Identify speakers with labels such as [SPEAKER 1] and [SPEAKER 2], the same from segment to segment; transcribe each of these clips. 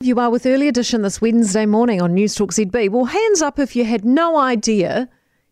[SPEAKER 1] You are with Early Edition this Wednesday morning on News Talk ZB. Well, hands up if you had no idea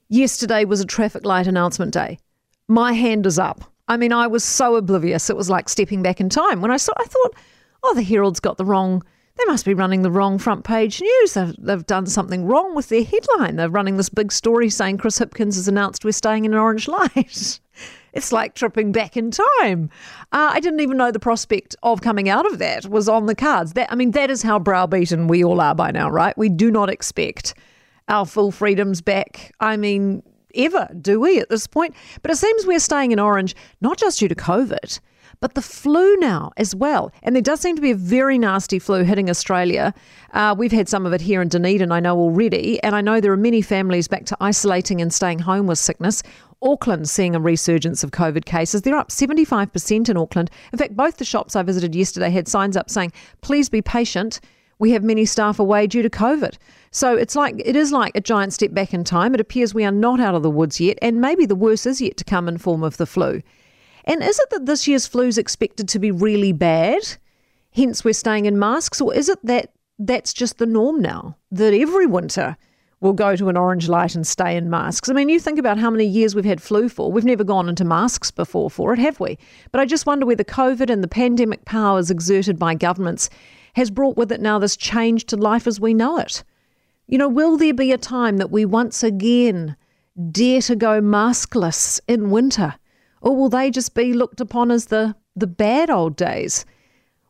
[SPEAKER 1] yesterday was a traffic light announcement day. My hand is up. I mean, I was so oblivious. It was like stepping back in time. When I saw, I thought, oh, the Herald's got the wrong. They must be running the wrong front page news. They've, they've done something wrong with their headline. They're running this big story saying Chris Hipkins has announced we're staying in an orange light. It's like tripping back in time. Uh, I didn't even know the prospect of coming out of that was on the cards. That I mean, that is how browbeaten we all are by now, right? We do not expect our full freedoms back. I mean, ever, do we at this point? But it seems we're staying in orange, not just due to COVID, but the flu now as well. And there does seem to be a very nasty flu hitting Australia. Uh, we've had some of it here in Dunedin, I know already. And I know there are many families back to isolating and staying home with sickness. Auckland seeing a resurgence of COVID cases. They're up 75% in Auckland. In fact, both the shops I visited yesterday had signs up saying, please be patient. We have many staff away due to COVID. So it's like it is like a giant step back in time. It appears we are not out of the woods yet, and maybe the worst is yet to come in form of the flu. And is it that this year's flu is expected to be really bad? Hence we're staying in masks, or is it that that's just the norm now? That every winter we'll go to an orange light and stay in masks. I mean, you think about how many years we've had flu for. We've never gone into masks before for it, have we? But I just wonder whether COVID and the pandemic powers exerted by governments has brought with it now this change to life as we know it. You know, will there be a time that we once again dare to go maskless in winter? Or will they just be looked upon as the, the bad old days?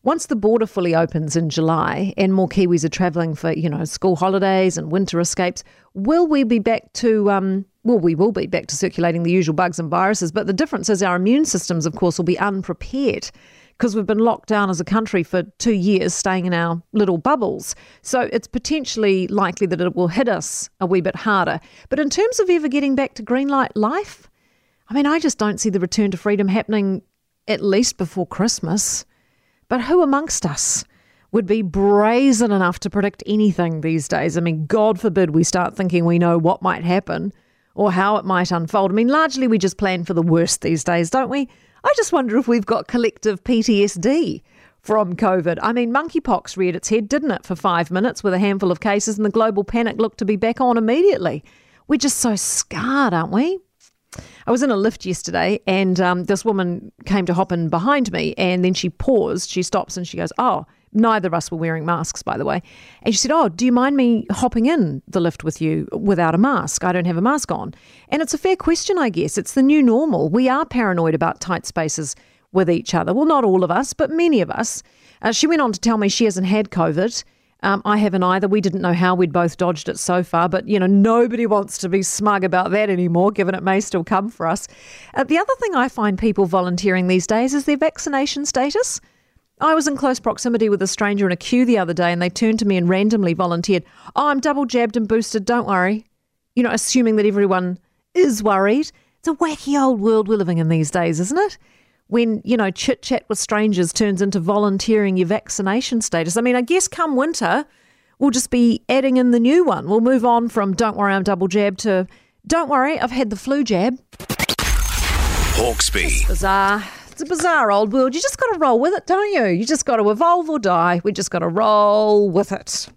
[SPEAKER 1] Once the border fully opens in July and more Kiwis are travelling for, you know, school holidays and winter escapes, will we be back to, um, well, we will be back to circulating the usual bugs and viruses. But the difference is our immune systems, of course, will be unprepared because we've been locked down as a country for two years, staying in our little bubbles. So it's potentially likely that it will hit us a wee bit harder. But in terms of ever getting back to green light life, I mean, I just don't see the return to freedom happening at least before Christmas. But who amongst us would be brazen enough to predict anything these days? I mean, God forbid we start thinking we know what might happen or how it might unfold. I mean, largely we just plan for the worst these days, don't we? I just wonder if we've got collective PTSD from COVID. I mean, monkeypox reared its head, didn't it, for five minutes with a handful of cases, and the global panic looked to be back on immediately. We're just so scarred, aren't we? I was in a lift yesterday and um, this woman came to hop in behind me and then she paused. She stops and she goes, Oh, neither of us were wearing masks, by the way. And she said, Oh, do you mind me hopping in the lift with you without a mask? I don't have a mask on. And it's a fair question, I guess. It's the new normal. We are paranoid about tight spaces with each other. Well, not all of us, but many of us. Uh, she went on to tell me she hasn't had COVID. Um, I haven't either. We didn't know how we'd both dodged it so far, but you know, nobody wants to be smug about that anymore, given it may still come for us. Uh, the other thing I find people volunteering these days is their vaccination status. I was in close proximity with a stranger in a queue the other day, and they turned to me and randomly volunteered, Oh, I'm double jabbed and boosted, don't worry. You know, assuming that everyone is worried. It's a wacky old world we're living in these days, isn't it? When, you know, chit chat with strangers turns into volunteering your vaccination status. I mean, I guess come winter, we'll just be adding in the new one. We'll move on from don't worry, I'm double jab to don't worry, I've had the flu jab.
[SPEAKER 2] Hawkesby.
[SPEAKER 1] It's bizarre. It's a bizarre old world. You just got to roll with it, don't you? You just got to evolve or die. We just got to roll with it.